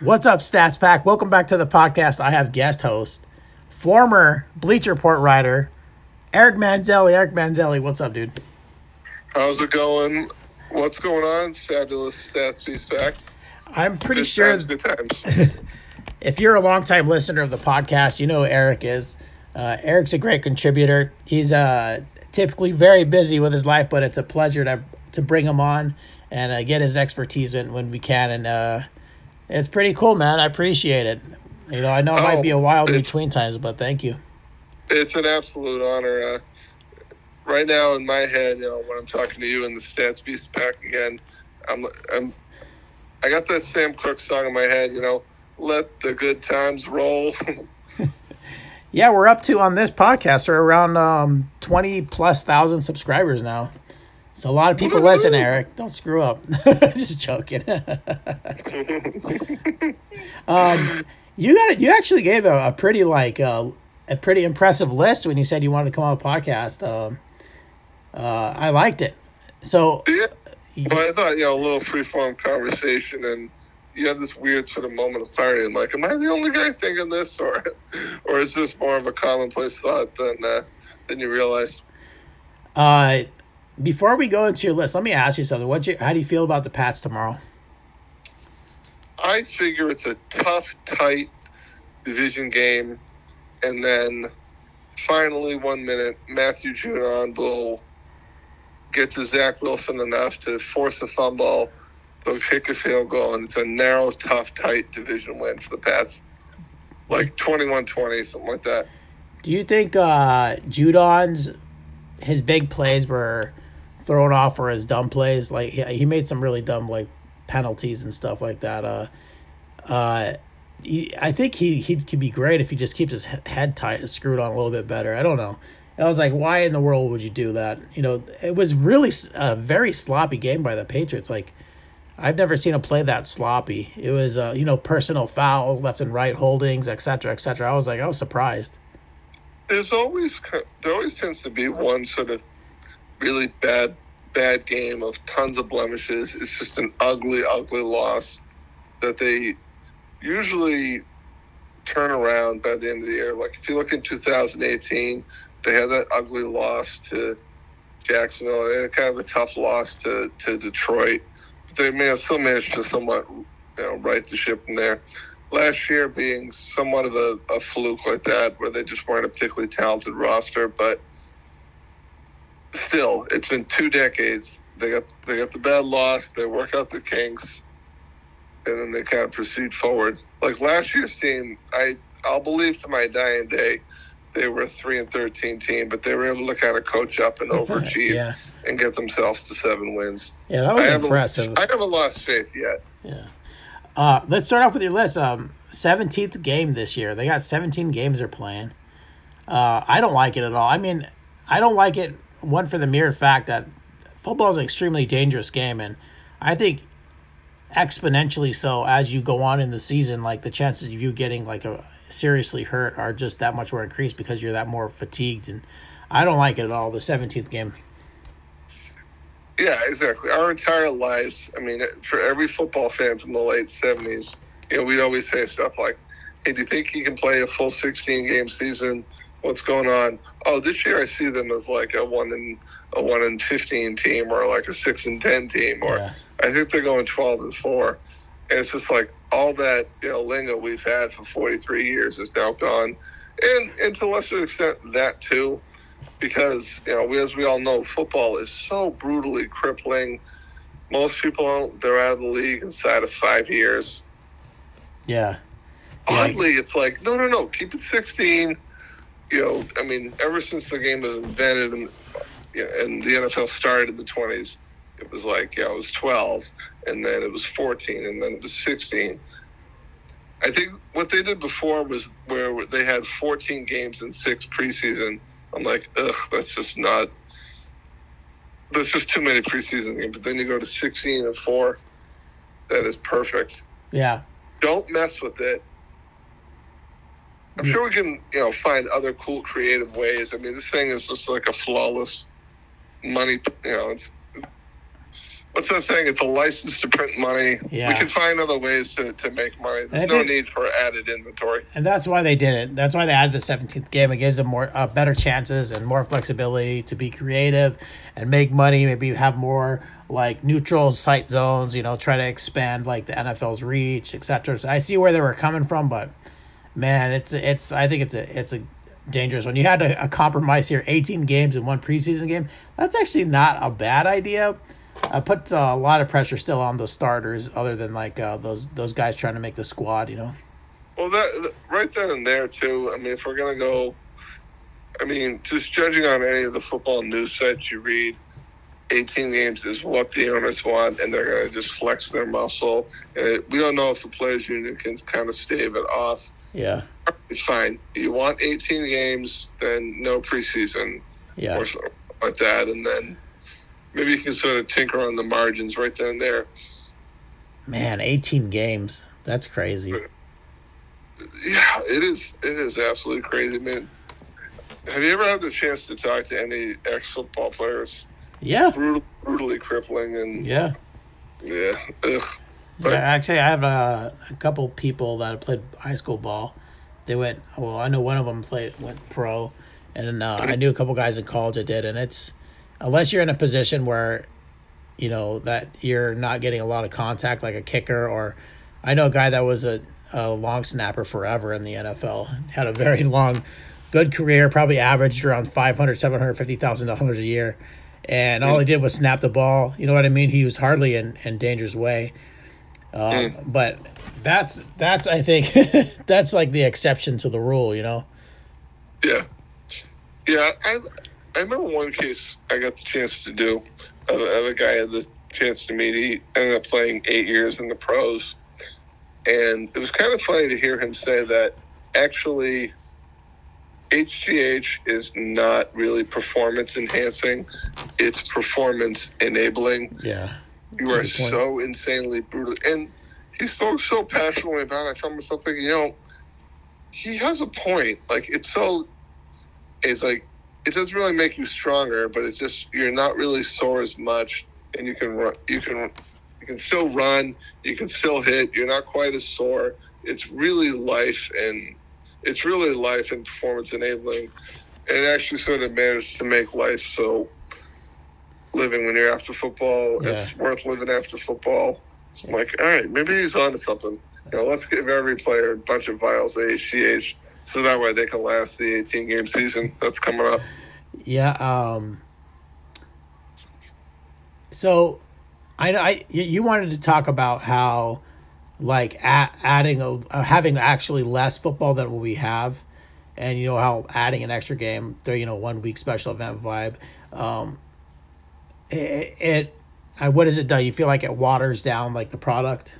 What's up, Stats Pack? Welcome back to the podcast. I have guest host, former Bleacher Report writer, Eric Manzelli. Eric Manzelli, what's up, dude? How's it going? What's going on? Fabulous Stats Beast Fact. I'm pretty Good sure times, times. if you're a longtime listener of the podcast, you know who Eric is. Uh, Eric's a great contributor. He's uh, typically very busy with his life, but it's a pleasure to to bring him on and uh, get his expertise when, when we can. And uh, it's pretty cool, man. I appreciate it. You know, I know it might Oh, be a while between times, but thank you. it's an absolute honor. Uh, right now, in my head, you know, when I'm talking to you and the Stats Beast Pack again, I'm, I'm, I got that Sam Cooke song in my head. You know, let the good times roll. Yeah, we're up to on this podcast. We're around um, twenty plus thousand subscribers now. So a lot of people listen, Eric. Don't screw up. Just joking. um, you got it. You actually gave a, a pretty like uh, a pretty impressive list when you said you wanted to come on a podcast. Um, uh, I liked it. So yeah. But I thought, you know, a little free-form conversation, and you had this weird sort of moment of clarity. I'm like, am I the only guy thinking this, or, or is this more of a commonplace thought than uh, than you realize? uh, before we go into your list, let me ask you something. What you? How do you feel about the Pats tomorrow? I figure it's a tough, tight division game, and then finally, one minute, Matthew Judon will get to Zach Wilson enough to force a fumble. They'll kick a field goal, and it's a narrow, tough, tight division win for the Pats. Like 21 20, something like that. Do you think uh, Judon's his big plays were thrown off for his dumb plays? Like he, he made some really dumb like penalties and stuff like that. Uh, uh, he, I think he he could be great if he just keeps his head tight, and screwed on a little bit better. I don't know. I was like, why in the world would you do that? You know, it was really a very sloppy game by the Patriots. Like, I've never seen a play that sloppy. It was, uh, you know, personal fouls, left and right holdings, et cetera, et cetera. I was like, I was surprised. There's always there always tends to be one sort of really bad bad game of tons of blemishes. It's just an ugly, ugly loss that they usually turn around by the end of the year. Like if you look in 2018, they had that ugly loss to Jacksonville. They had kind of a tough loss to, to Detroit. But they may have still managed to somewhat you know, right the ship from there. Last year being somewhat of a, a fluke like that, where they just weren't a particularly talented roster, but still, it's been two decades. They got they got the bad loss. They work out the kinks, and then they kind of proceed forward. Like last year's team, I I'll believe to my dying day, they were a three and thirteen team, but they were able to kind of coach up and overachieve yeah, and get themselves to seven wins. yeah, that I was haven't, impressive. I haven't lost faith yet. Yeah. Uh, let's start off with your list. Um, seventeenth game this year. They got seventeen games they're playing. Uh, I don't like it at all. I mean, I don't like it. One for the mere fact that football is an extremely dangerous game, and I think exponentially so as you go on in the season. Like the chances of you getting like a seriously hurt are just that much more increased because you're that more fatigued. And I don't like it at all. The seventeenth game. Yeah, exactly. Our entire lives. I mean, for every football fan from the late '70s, you know, we'd always say stuff like, "Hey, do you think he can play a full 16 game season? What's going on?" Oh, this year I see them as like a one in a one in 15 team, or like a six and 10 team, or Yeah. I think they're going 12 and four. And it's just like all that you know lingo we've had for 43 years is now gone, and and to a lesser extent that too because you know, we, as we all know, football is so brutally crippling. Most people they're out of the league inside of five years. Yeah. Yeah. Oddly, it's like no, no, no, keep it sixteen. You know, I mean, ever since the game was invented and and the NFL started in the twenties, it was like yeah, it was twelve, and then it was fourteen, and then it was sixteen. I think what they did before was where they had 14 games in six preseason. I'm like, ugh, that's just not. That's just too many preseason games. But then you go to 16 and four. That is perfect. Yeah. Don't mess with it. I'm sure we can, you know, find other cool, creative ways. I mean, this thing is just like a flawless money. You know, it's what's that saying? It's a license to print money. Yeah. We can find other ways to, to make money. There's no need for added inventory. and that's why they did it. That's why they added the seventeenth game. It gives them more uh, better chances and more flexibility to be creative and make money. Maybe have more like neutral site zones. You know, try to expand like the NFL's reach, etc. So I see where they were coming from, but man, it's it's. I think it's a it's a dangerous one. You had a, a compromise here: eighteen games in one preseason game. That's actually not a bad idea. I put uh, a lot of pressure still on those starters, other than like uh, those those guys trying to make the squad. You know. Well, that right then and there too. I mean, if we're gonna go, I mean, just judging on any of the football news sites you read, 18 games is what the owners want, and they're gonna just flex their muscle. And we don't know if the players' union can kind of stave it off. Yeah. It's fine. You want 18 games, then no preseason Yeah. or something like that, and then maybe you can sort of tinker on the margins right then and there. Man, 18 games. That's crazy. Yeah, it is. It is absolutely crazy, man. Have you ever had the chance to talk to any ex football players? Yeah. Brutal, brutally crippling, and yeah, Yeah. ugh. But- yeah actually, I have a, a couple people that played high school ball. They went, well, I know one of them played, went pro. And uh, I knew a couple guys in college that did. And it's, unless you're in a position where, you know, that you're not getting a lot of contact, like a kicker, or I know a guy that was a, a long snapper forever in the NFL, had a very long, good career, probably averaged around 500, 750,000 dollars a year. And all he did was snap the ball. You know what I mean? He was hardly in, in danger's way. Um, But that's that's I think that's like the exception to the rule. You know? yeah, yeah. I I remember one case I got the chance to do. Of, of a guy I had the chance to meet. He ended up playing eight years in the pros, and it was kind of funny to hear him say that actually. HGH is not really performance enhancing; it's performance enabling. Yeah. You are so insanely brutal. And he spoke so passionately about it. I found myself thinking, you know, he has a point. Like, it's so, it's like, it doesn't really make you stronger, but it's just, you're not really sore as much. And you can run, you can, you can still run, you can still hit, you're not quite as sore. It's really life and it's really life and performance enabling. And it actually sort of managed to make life so living when you're after football. It's worth living after football. So I'm like, all right, maybe he's onto something. You know, let's give every player a bunch of vials of HGH so that way they can last the 18 game season that's coming up. Yeah. Um. So, I I you- wanted to talk about how, like, a- adding a uh, having actually less football than what we have, and you know how adding an extra game, the you know one week special event vibe, um, it, it what does it do? You feel like it waters down like the product?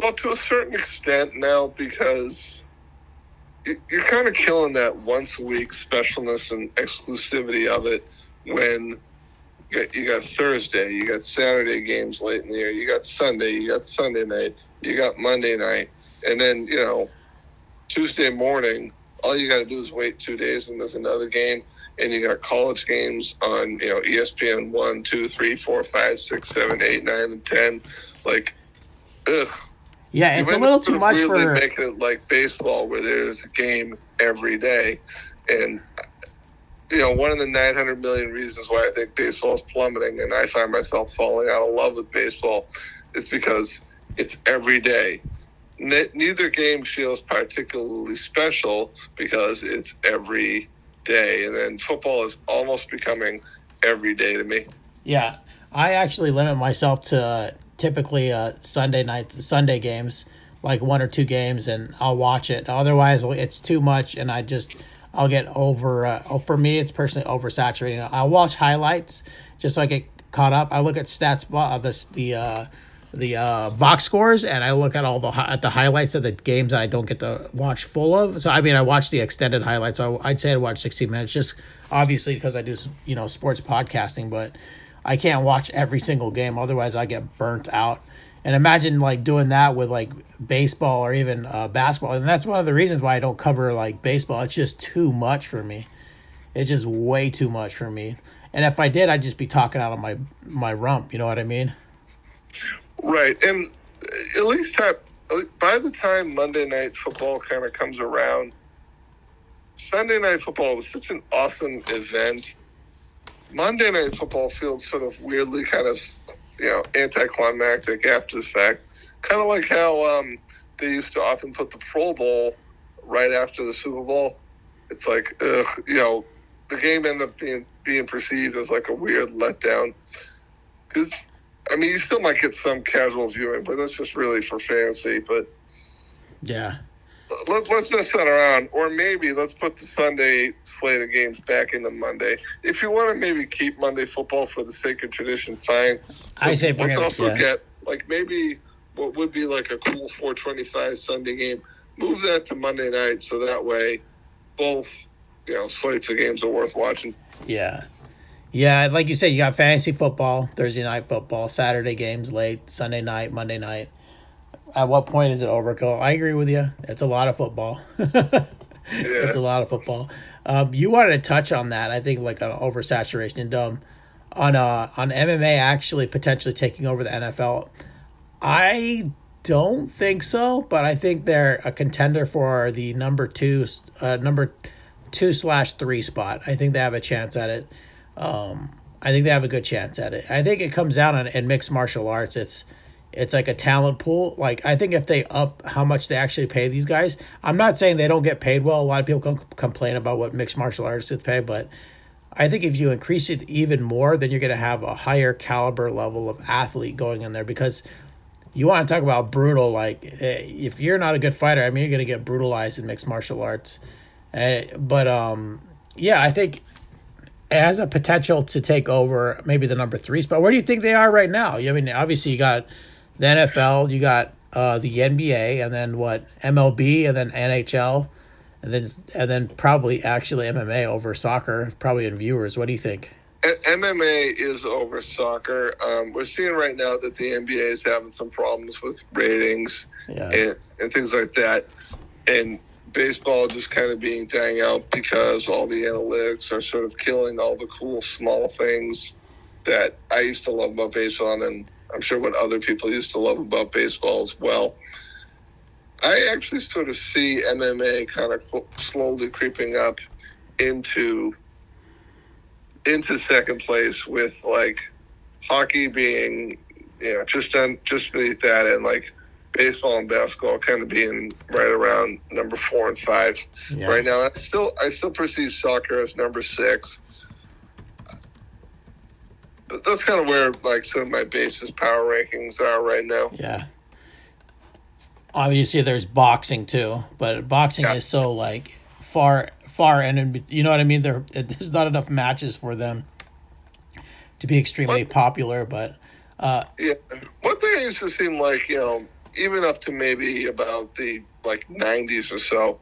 Well, to a certain extent now, because you- you're kind of killing that once a week specialness and exclusivity of it when you got Thursday, you got Saturday games late in the year, you got Sunday, you got Sunday night, you got Monday night, and then, you know, Tuesday morning, all you got to do is wait two days and there's another game. And you got college games on, you know, ESPN 1, 2, 3, 4, 5, 6, 7, 8, 9, and 10. Like, ugh. Yeah, it's a little too much weirdly for. making it like baseball, where there's a game every day, and you know one of the 900 million reasons why I think baseball is plummeting, and I find myself falling out of love with baseball, is because it's every day. Ne- neither game feels particularly special because it's every day, and then football is almost becoming every day to me. Yeah, I actually limit myself to uh, typically uh, Sunday night, Sunday games, like one or two games, and I'll watch it. Otherwise, it's too much, and I just I'll get over. Uh, oh, for me, it's personally oversaturating. I'll watch highlights just so I get caught up. I look at stats, uh, the the uh, the uh, box scores, and I look at all the at the highlights of the games that I don't get to watch full of. So I mean, I watch the extended highlights. So I'd say I watch sixteen minutes, just obviously because I do you know sports podcasting, but. I can't watch every single game, otherwise I get burnt out. And imagine like doing that with like baseball or even uh, basketball, and that's one of the reasons why I don't cover like baseball. It's just too much for me. It's just way too much for me. And if I did, I'd just be talking out of my my rump. You know what I mean? Right, and at least by the time Monday Night Football kind of comes around, Sunday Night Football was such an awesome event. Monday Night Football feels sort of weirdly kind of, you know, anticlimactic after the fact. Kind of like how um, they used to often put the Pro Bowl right after the Super Bowl. It's like, ugh, you know, the game ended up being being perceived as like a weird letdown. Because, I mean, you still might get some casual viewing, but that's just really for fancy. But Yeah. let, let's mess that around, or maybe let's put the Sunday slate of games back into Monday. If you want to maybe keep Monday football for the sake of tradition, fine. I say let's also yeah. get like maybe what would be like a cool 425 Sunday game. Move that to Monday night, so that way both you know slates of games are worth watching. Yeah. Yeah, like you said, you got fantasy football, Thursday night football, Saturday games late, Sunday night, Monday night. At what point is it overkill? I agree with you. It's a lot of football. It's a lot of football. Um, you wanted to touch on that, I think, like an oversaturation and um, on uh, on MMA actually potentially taking over the NFL. I don't think so, but I think they're a contender for the number two, uh, number two slash three spot. I think they have a chance at it. Um, I think they have a good chance at it. I think it comes down on in mixed martial arts. It's it's like a talent pool. Like I think if they up how much they actually pay these guys, I'm not saying they don't get paid well. A lot of people com- complain about what mixed martial artists get paid, but I think if you increase it even more, then you're going to have a higher caliber level of athlete going in there because you want to talk about brutal. Like eh, if you're not a good fighter, I mean, you're going to get brutalized in mixed martial arts. Uh, but um, yeah, I think has a potential to take over maybe the number three spot. Where do you think they are right now? I mean, obviously you got the NFL, you got uh, the NBA, and then what MLB, and then NHL, and then and then probably actually MMA over soccer, probably in viewers. What do you think? MMA is over soccer. Um, we're seeing right now that the NBA is having some problems with ratings Yeah, and, and things like that. And baseball just kind of being dying out because all the analytics are sort of killing all the cool small things that I used to love about baseball, and I'm sure what other people used to love about baseball as well. I actually sort of see MMA kind of slowly creeping up into into second place with like hockey being you know just on just beneath that and like baseball and basketball kind of being right around number four and five yeah. right now. I still I still perceive soccer as number six. But That's kind of where like some of my basis power rankings are right now. Yeah. Obviously, there's boxing too, but boxing Yeah. is so like far, far, and you know what I mean. There, there's not enough matches for them to be extremely What? popular. But uh, Yeah, one thing I used to seem like you know even up to maybe about the like '90s or so,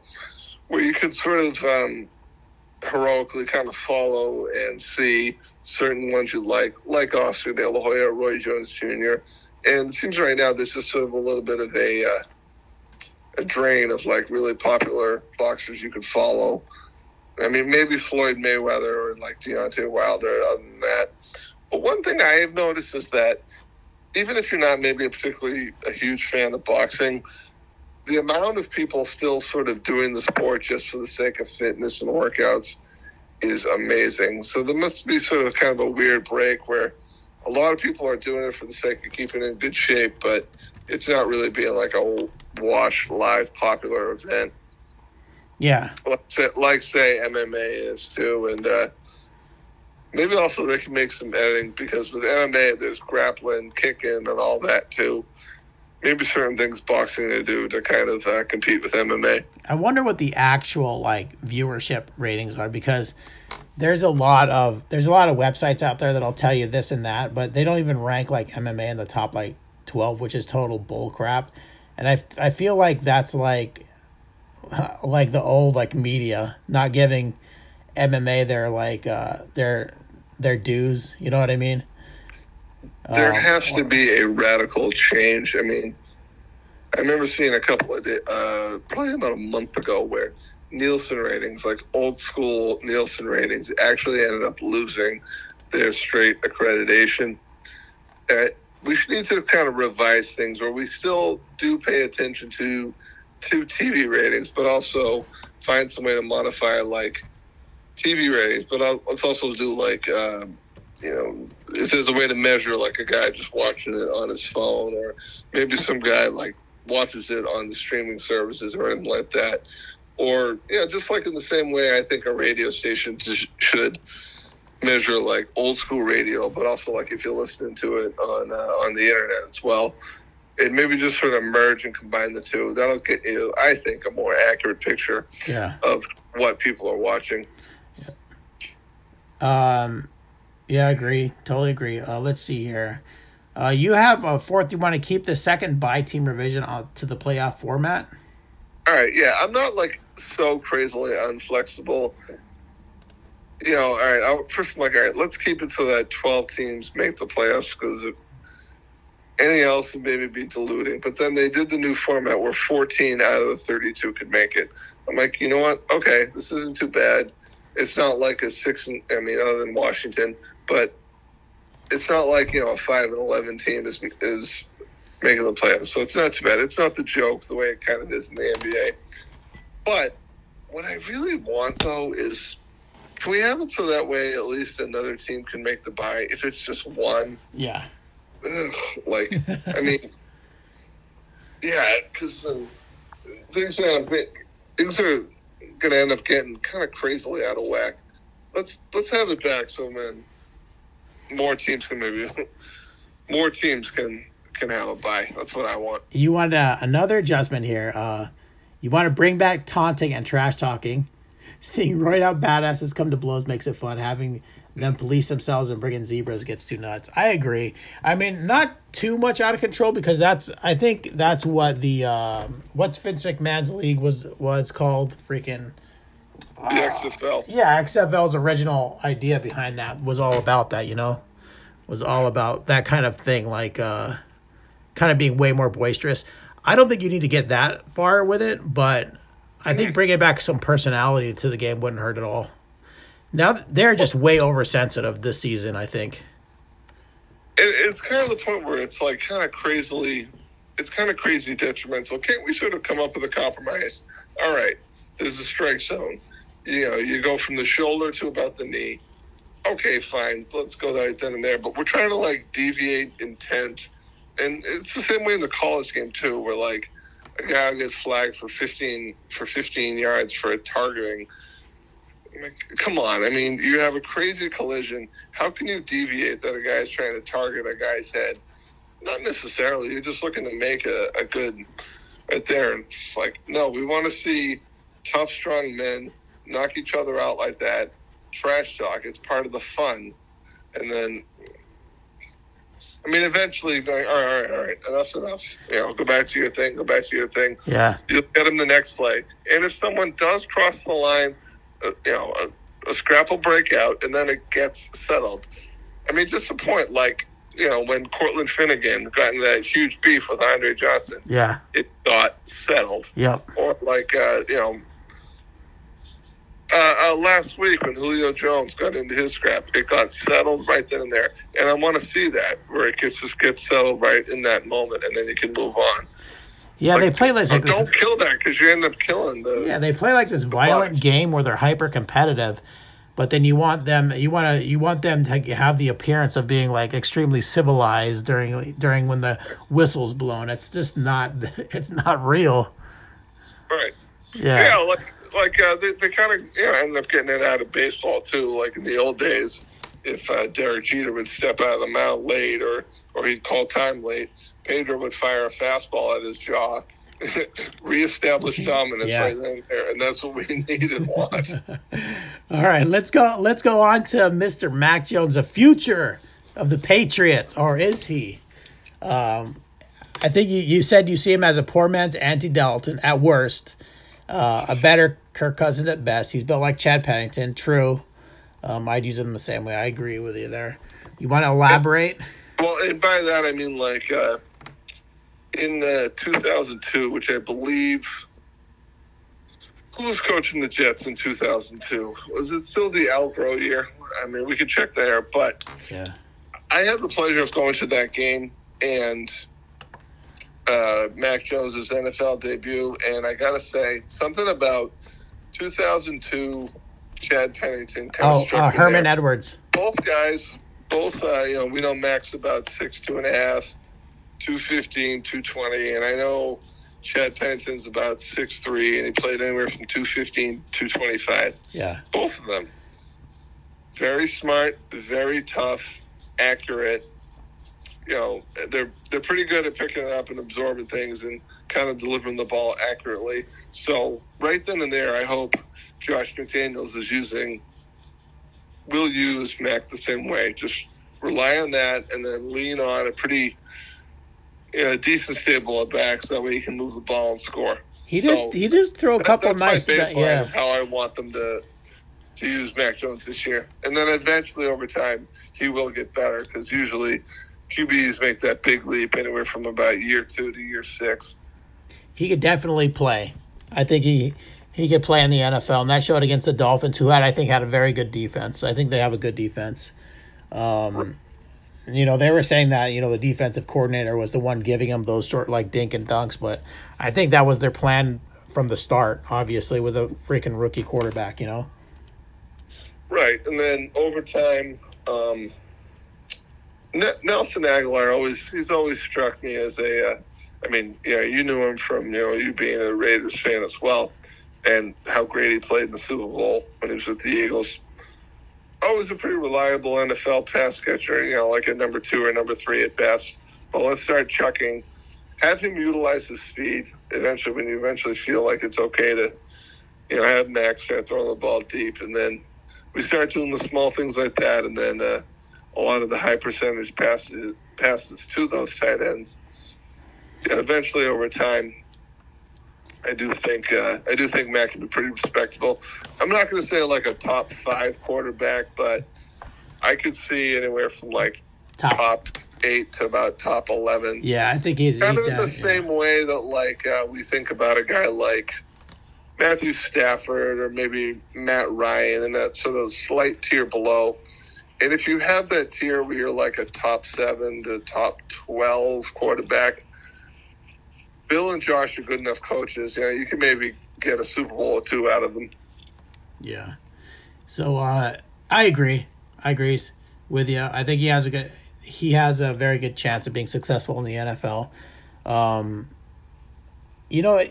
where you could sort of um, heroically kind of follow and see certain ones you like, like Oscar De La Hoya, Roy Jones Jr. And it seems right now there's just sort of a little bit of a uh, a drain of like really popular boxers you could follow. I mean, maybe Floyd Mayweather or like Deontay Wilder. Other than that, but one thing I have noticed is that even if you're not maybe a particularly a huge fan of boxing, the amount of people still sort of doing the sport just for the sake of fitness and workouts is amazing. So there must be sort of kind of a weird break where a lot of people are doing it for the sake of keeping in good shape, but it's not really being like a wash live popular event yeah, like say, like say MMA is too, and uh, maybe also they can make some editing because with MMA there's grappling, kicking, and all that too. Maybe certain things boxing to do to kind of uh, compete with MMA. I wonder what the actual like viewership ratings are because there's a lot of there's a lot of websites out there that'll tell you this and that, but they don't even rank like MMA in the top like twelve, which is total bull crap. And I I feel like that's like like the old like media not giving MMA their like uh their their dues. You know what I mean? There Um, has to be a radical change. I mean, I remember seeing a couple of uh, probably about a month ago, where Nielsen ratings, like old school Nielsen ratings, actually ended up losing their straight accreditation. Uh, we should need to kind of revise things where we still do pay attention to to TV ratings, but also find some way to modify like TV ratings. But I'll, let's also do like um, you know if there's a way to measure like a guy just watching it on his phone, or maybe some guy like watches it on the streaming services or anything like that. Or yeah, just like in the same way, I think a radio station should measure like old school radio, but also like if you're listening to it on uh, on the internet as well. And maybe just sort of merge and combine the two. That'll get you, I think, a more accurate picture Yeah. of what people are watching. Um, yeah, I agree. Totally agree. Uh, let's see here. Uh, you have a fourth. You want to keep the second by team revision on, to the playoff format? All right, yeah, I'm not like so crazily unflexible. You know, all right. I'll, first, I'm like, all right, let's keep it so that 12 teams make the playoffs because if anything else would maybe be diluting. But then they did the new format where 14 out of the 32 could make it. I'm like, you know what? Okay, this isn't too bad. It's not like a six. And, I mean, other than Washington, but it's not like you know a five and 11 team is is making the playoffs. So it's not too bad. It's not the joke the way it kind of is in the NBA. But what I really want though is can we have it so that way at least another team can make the buy if it's just one? Yeah. Ugh, like, I mean, yeah, because um, things are things are gonna end up getting kind of crazily out of whack. Let's let's have it back so man, more teams can maybe more teams can can have a buy. That's what I want. You want uh, another adjustment here. Uh, you want to bring back taunting and trash talking. Seeing right out badasses come to blows makes it fun. Having them police themselves and bringing zebras gets too nuts. I agree. I mean, not too much out of control because that's. I think that's what the um, what's Vince McMahon's league was was called. Freaking The XFL. yeah, XFL's original idea behind that was all about that. You know, was all about that kind of thing, like uh, kind of being way more boisterous. I don't think you need to get that far with it, but I think bringing back some personality to the game wouldn't hurt at all. Now they're just way oversensitive this season. I think. it, it's kind of the point where it's like kind of crazily, it's kind of crazy detrimental. Can't we sort of come up with a compromise? All right, there's a strike zone. You know, you go from the shoulder to about the knee. Okay, fine, let's go right then and there. But we're trying to like deviate intent, and it's the same way in the college game too, where like a guy will get flagged for 15 for 15 yards for a targeting. Like, come on, I mean, you have a crazy collision. How can you deviate that a guy's trying to target a guy's head? Not necessarily. You're just looking to make a, a good right there. And it's like, no, we want to see tough, strong men knock each other out like that. Trash talk. It's part of the fun. And then, I mean, eventually, going, all right, all right, all right, enough's enough. You know, go back to your thing. Go back to your thing Yeah. you'll get him the next play. And if someone does cross the line, uh, you know, a, a scrap will break out, and then it gets settled. I mean, just a point like you know when Cortland Finnegan got in that huge beef with Andre Johnson, Yeah. it got settled. Yep. Or like uh, you know. Uh, uh, last week when Julio Jones got into his scrap, it got settled right then and there, and I want to see that where it gets just gets settled right in that moment, and then you can move on. Yeah, they play like, like this. don't kill that because you end up killing the. Yeah, they play like this violent Bucks. game where they're hyper competitive, but then you want them you want to you want them to have the appearance of being like extremely civilized during during when the whistle's blown. It's just not it's not real. Right. Yeah. Yeah, like like uh, they, they kind of you know end up getting it out of baseball too. Like in the old days, if uh, Derek Jeter would step out of the mound late or or he'd call time late, Pedro would fire a fastball at his jaw, reestablish dominance Yeah. right then and there, and that's what we need and want. All right, let's go let's go on to Mr. Mac Jones, the future of the Patriots, or is he? Um I think you, you said you see him as a poor man's Andy Dalton at worst, uh, a better Kirk Cousins at best. He's built like Chad Pennington. True. Um, I'd use him the same way. I agree with you there. You want to elaborate? Well, and by that I mean like uh, in uh, 2002, which I believe who was coaching the Jets in 2002? Was it still the Al Groh year? I mean, we could check there, but Yeah. I had the pleasure of going to that game and uh, Mac Jones's NFL debut, and I gotta say something about 2002 Chad Pennington Oh, uh, Herman there. Edwards. Both guys, both uh, you know, we know Mac's about six two and a half, 215, 220, and I know Chad Pennington's about six three, and he played anywhere from 215, 225 Yeah. both of them. Very smart very tough accurate. You know they're they're pretty good at picking it up and absorbing things and kind of delivering the ball accurately. So right then and there i hope josh mcdaniels is using will use mac the same way. Just rely on that and then lean on a pretty you know, decent stable at back so that way he can move the ball and score He So, did. He did throw a that- couple that's nice. my baseline yeah. how I want them to to use Mac Jones this year, and then eventually over time he will get better because usually QBs make that big leap anywhere from about year two to year six. he could definitely play. I think he he could play in the NFL, and that showed against the Dolphins, who had I think had a very good defense. I think they have a good defense. Um, you know, they were saying that you know the defensive coordinator was the one giving them those sort like dink and dunks, but I think that was their plan from the start. Obviously, with a freaking rookie quarterback, you know. Right, and then over time, um, Nelson Agholor always he's always struck me as a. Uh, I mean, yeah, you knew him from you know you being a Raiders fan as well, and how great he played in the Super Bowl when he was with the Eagles. Always a pretty reliable NFL pass catcher, you know, like a number two or number three at best. But let's start chucking. Have him utilize his speed eventually when you eventually feel like it's okay to, you know, have Max start throwing the ball deep, and then we start doing the small things like that, and then uh, a lot of the high percentage passes passes to those tight ends. And eventually, over time, I do think uh, I do think Mac can be pretty respectable. I'm not going to say like a top five quarterback, but I could see anywhere from like Top. top eight to about top eleven. Yeah, I think he's Kind of in does, the same way that like uh, we think about a guy like Matthew Stafford or maybe Matt Ryan and that sort of slight tier below. And if you have that tier where you're like a top seven to top twelve quarterback, Bill and Josh are good enough coaches. You you can maybe get a Super Bowl or two out of them. Yeah. So uh, I agree. I agree with you. I think he has a good. He has a very good chance of being successful in the NFL. Um, you know,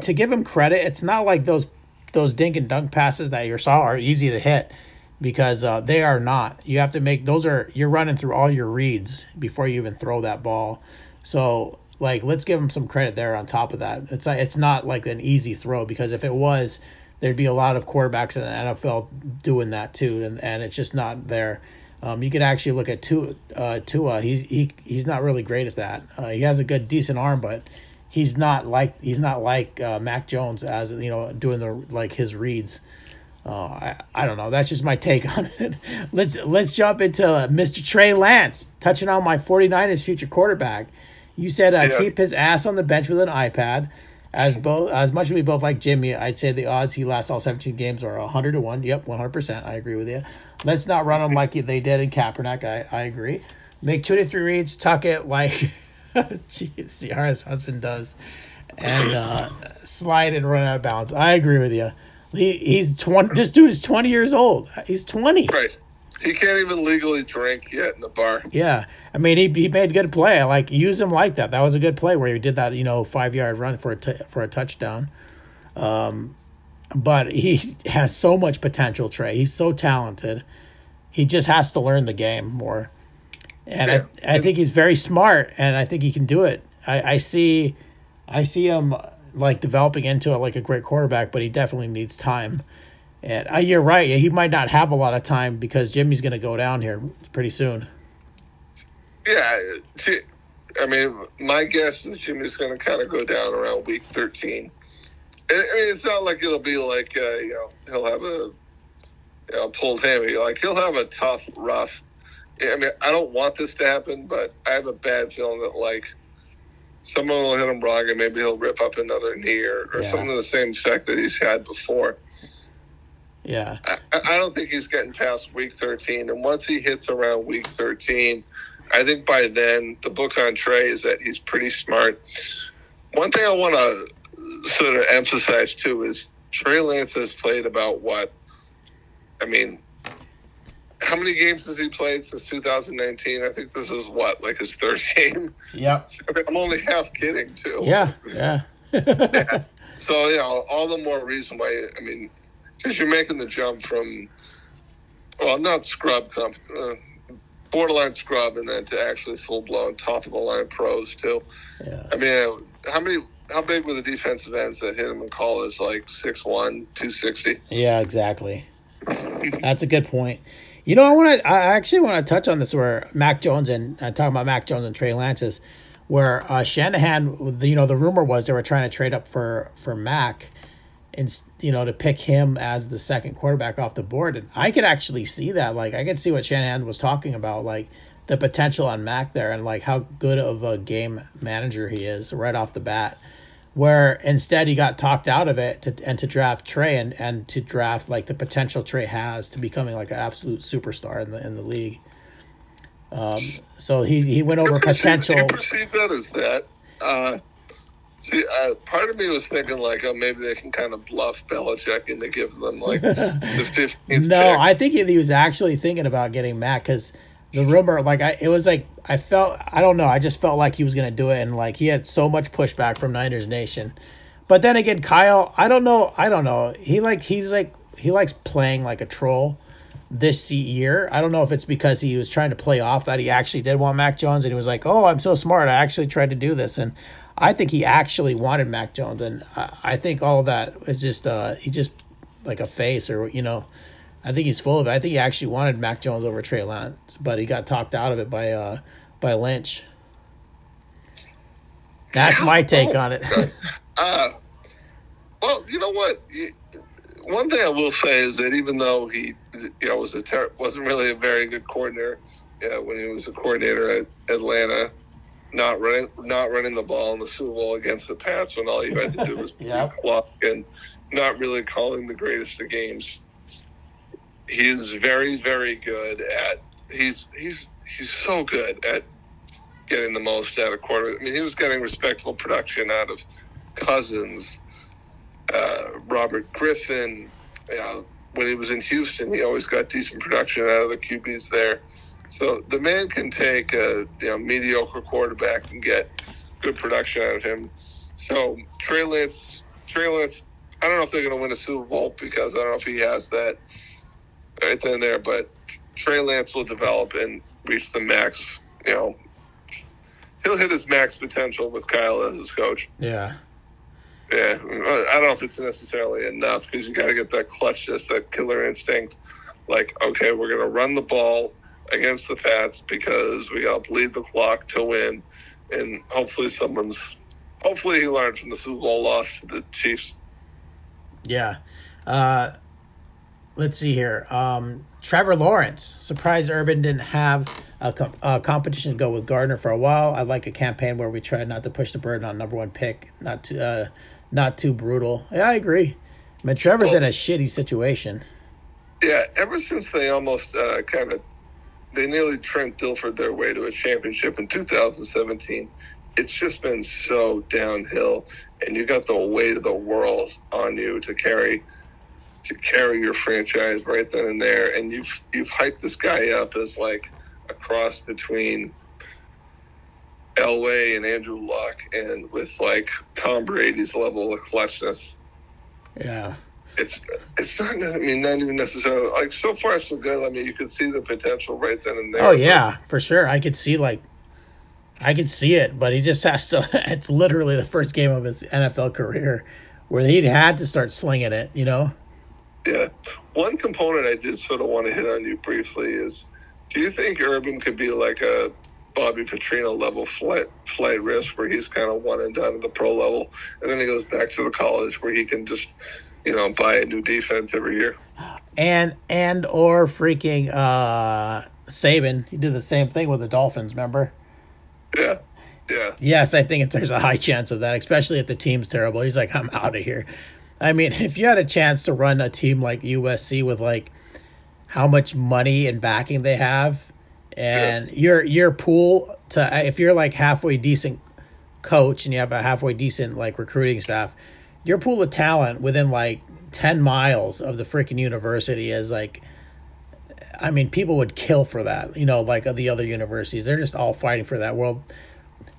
to give him credit, it's not like those those dink and dunk passes that you saw are easy to hit because uh, they are not. You have to make those are you're running through all your reads before you even throw that ball. So like let's give him some credit there on top of that. It's it's not like an easy throw because if it was, there'd be a lot of quarterbacks in the NFL doing that too, and, and it's just not there. Um, you could actually look at Tua. Uh, Tua. He's he he's not really great at that. Uh, he has a good decent arm, but he's not like he's not like uh, Mac Jones as you know doing the like his reads. Uh, I, I don't know. That's just my take on it. Let's let's jump into Mr. Trey Lance touching on my 49ers future quarterback. You said uh, keep his ass on the bench with an iPad. As both as much as we both like Jimmy, I'd say the odds he lasts all 17 games are 100 to 1. Yep, 100%. I agree with you. Let's not run him like they did in Kaepernick. I, I agree. Make two to three reads, tuck it like Ciara's husband does, and uh, slide and run out of bounds. I agree with you. He, he's 20. This dude is 20 years old. He's 20. Right. He can't even legally drink yet in the bar. Yeah, I mean he he made good play. I like use him like that. That was a good play where he did that you know five yard run for a t- for a touchdown. Um, but he has so much potential. Trey, he's so talented. He just has to learn the game more, and Yeah. I I think he's very smart, and I think he can do it. I I see, I see him like developing into a, like a great quarterback, but he definitely needs time. And uh, you're right. He might not have a lot of time because Jimmy's going to go down here pretty soon. Yeah, I mean, my guess is Jimmy's going to kind of go down around week 13. I mean, it's not like it'll be like, uh, you know, he'll have a you know, pulled hammy. Like, he'll have a tough, rough. I mean, I don't want this to happen, but I have a bad feeling that, like, someone will hit him wrong, and maybe he'll rip up another knee or, or Yeah. something of the same effect that he's had before. Yeah. I, I don't think he's getting past week 13. And once he hits around week 13, I think by then the book on Trey is that he's pretty smart. One thing I want to sort of emphasize too is Trey Lance has played about what? I mean, how many games has he played since 2019? I think this is what, like his third game? Yep. I'm only half kidding too. Yeah. Yeah. So you know, all the more reason why. I mean, because you're making the jump from, well, not scrub comp, uh, borderline scrub, and then to actually full blown top of the line pros too. yeah. I mean, how many? How big were the defensive ends that hit him in college? Like 6'1", 260? Yeah, exactly. That's a good point. You know, I want to. I actually want to touch on this where Mac Jones and uh, talking about Mac Jones and Trey Lance's, where uh, Shanahan, you know, the rumor was they were trying to trade up for for Mac, and you know to pick him as the second quarterback off the board, and I could actually see that. Like, I could see what Shanahan was talking about, like the potential on Mac there, and like how good of a game manager he is right off the bat where instead he got talked out of it to, and to draft Trey and, and to draft like the potential Trey has to becoming like an absolute superstar in the in the league. Um, so he, he went over perceive- potential. You perceive that as that. Uh, see, uh, part of me was thinking like, oh, maybe they can kind of bluff Belichick into giving them like the 15th No, pick. I think he, was actually thinking about getting Mac because the rumor, like I, it was like I felt I don't know, I just felt like he was gonna do it, and like he had so much pushback from Niners Nation. But then again, Kyle, I don't know, I don't know. He like he's like he likes playing like a troll this year. I don't know if it's because he was trying to play off that he actually did want Mac Jones, and he was like, "Oh, I'm so smart, I actually tried to do this," and I think he actually wanted Mac Jones, and I, I think all that is just uh he just like a face or you know. I think he's full of it. I think he actually wanted Mac Jones over Trey Lance, but he got talked out of it by uh by Lynch. That's my take on it. Uh, well, you know what? One thing I will say is that even though he, you know, was a ter- wasn't really a very good coordinator yeah, when he was a coordinator at Atlanta, not running not running the ball in the Super Bowl against the Pats when all you had to do was Yep. block and not really calling the greatest of games. He's very, very good at he's he's he's so good at getting the most out of quarter. I mean, he was getting respectable production out of Cousins, uh, Robert Griffin. You know, when he was in Houston, he always got decent production out of the QBs there. So the man can take a you know, mediocre quarterback and get good production out of him. So Trey Lance, Trey Lance, I don't know if they're going to win a Super Bowl because I don't know if he has that right then and there, but Trey Lance will develop and reach the max. You know, he'll hit his max potential with Kyle as his coach. Yeah. Yeah, I don't know if it's necessarily enough because you got to get that clutchness, that killer instinct. Like, okay, we're going to run the ball against the Pats because we to bleed the clock to win, and hopefully someone's. Hopefully he learned from the Super Bowl loss to the Chiefs. Yeah. Uh let's see here. Um Trevor Lawrence. Surprised Urban didn't have a, com- a competition to go with Gardner for a while. I'd like a campaign where we try not to push the burden on number one pick, not too uh not too brutal. Yeah, I agree. I mean Trevor's in a shitty situation. Yeah, ever since they almost uh, kind of they nearly Trent Dilfer'd their way to a championship in 2017, it's just been so downhill, and you got the weight of the world on you to carry to carry your franchise right then and there, and you've you've hyped this guy up as like a cross between Elway and Andrew Luck, and with like Tom Brady's level of clutchness. Yeah. It's it's not. I mean, not even necessarily like so far so good. I mean, you could see the potential right then and there. Oh yeah, for sure. I could see like I could see it, but he just has to it's literally the first game of his NFL career where he had to start slinging it, you know? yeah. One component I did sort of want to hit on you briefly is: Do you think Urban could be like a Bobby Petrino level flight flight risk, where he's kind of one and done at the pro level, and then he goes back to the college where he can just, you know, buy a new defense every year? And and or freaking uh Saban, he did the same thing with the Dolphins, remember? Yeah. Yeah. Yes, I think there's a high chance of that, especially if the team's terrible. He's like, I'm out of here. I mean, if you had a chance to run a team like USC with like how much money and backing they have, and yeah. your your pool to if you're like halfway decent coach and you have a halfway decent like recruiting staff, your pool of talent within like ten miles of the freaking university is like. I mean, people would kill for that. You know, like the other universities, they're just all fighting for that world.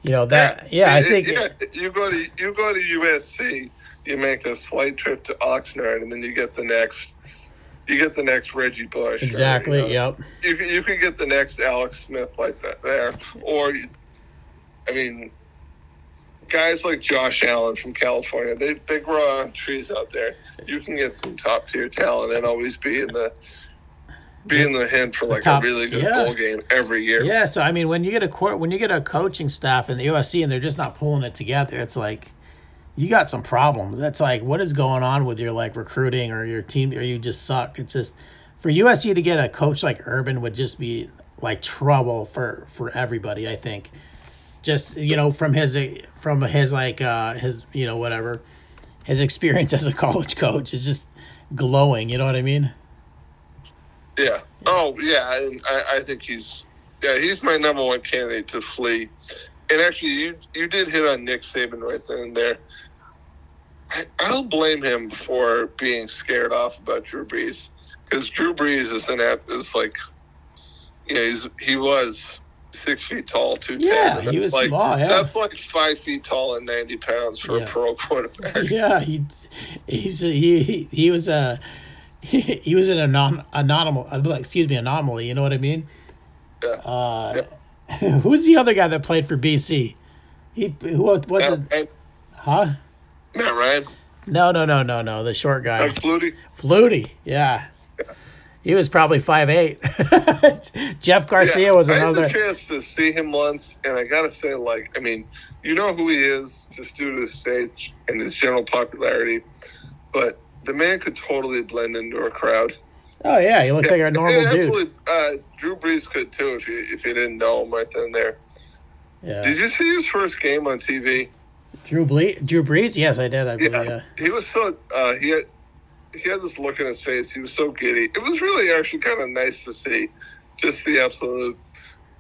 You know that. Yeah, yeah I think. Yeah, you go to you go to USC, you make a slight trip to Oxnard, and then you get the next you get the next Reggie Bush. Exactly. Or, you know, yep. You can, you can get the next Alex Smith like that there, or I mean, guys like Josh Allen from California, they they grow on trees out there. You can get some top tier talent and always be in the be in the hint for like top, a really good yeah. bowl game every year. Yeah. So I mean, when you get a court, when you get a coaching staff in the USC and they're just not pulling it together, it's like you got some problems. That's like, what is going on with your like recruiting or your team, or you just suck. It's just for USC to get a coach like Urban would just be like trouble for for everybody. I think, just you know from his from his like uh his you know whatever his experience as a college coach is just glowing. You know what I mean? Yeah. Oh yeah, I I think he's yeah he's my number one candidate to flee. And actually, you you did hit on Nick Saban right then and there. I, don't blame him for being scared off about Drew Brees because Drew Brees is an is like, you know, he's he was six feet tall, two ten. Yeah, he was like, small. Yeah. That's like five feet tall and ninety pounds for yeah. a pro quarterback. Yeah, he he's a, he he was a he, he was an anom- anomaly. Uh, excuse me, anomaly. You know what I mean? Yeah. Uh, yeah. who's the other guy that played for BC? He who what's and, his, huh? Matt Ryan. No, no, no, no, no. The short guy. Like Flutie. Flutie, yeah. He was probably five eight. Jeff Garcia yeah, was another. I had the chance to see him once, and I gotta say, like, I mean, you know who he is just due to his stage and his general popularity, but the man could totally blend into a crowd. Oh yeah, he looks yeah, like a normal dude. Uh, Drew Brees could too if you if you didn't know him right then there. Yeah. Did you see his first game on TV? Drew Ble- Drew Brees? Yes, I did. I believe. Yeah. he was so uh, he had he had this look in his face. He was so giddy. It was really actually kind of nice to see, just the absolute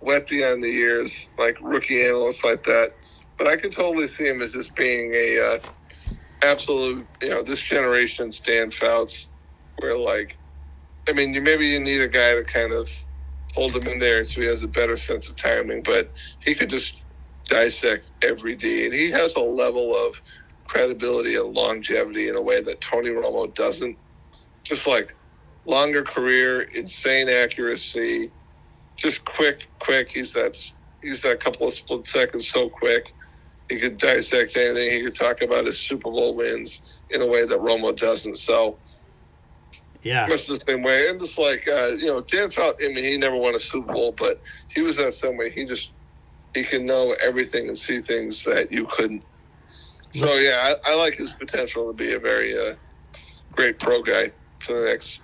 wet behind the ears, like rookie analysts like that. But I could totally see him as just being a uh, absolute, you know, this generation's Dan Fouts, where like, I mean, you maybe you need a guy to kind of hold him in there so he has a better sense of timing, but he could just dissect every D, and he has a level of credibility and longevity in a way that Tony Romo doesn't. Just like longer career, insane accuracy, just quick, quick. He's that he's that couple of split seconds so quick. He could dissect anything. He could talk about his Super Bowl wins in a way that Romo doesn't. So, yeah, much the same way. And just like uh, you know, Dan Fouts. I mean, he never won a Super Bowl, but he was that same way. He just he can know everything and see things that you couldn't. So yeah, I, I like his potential to be a very uh, great pro guy for the next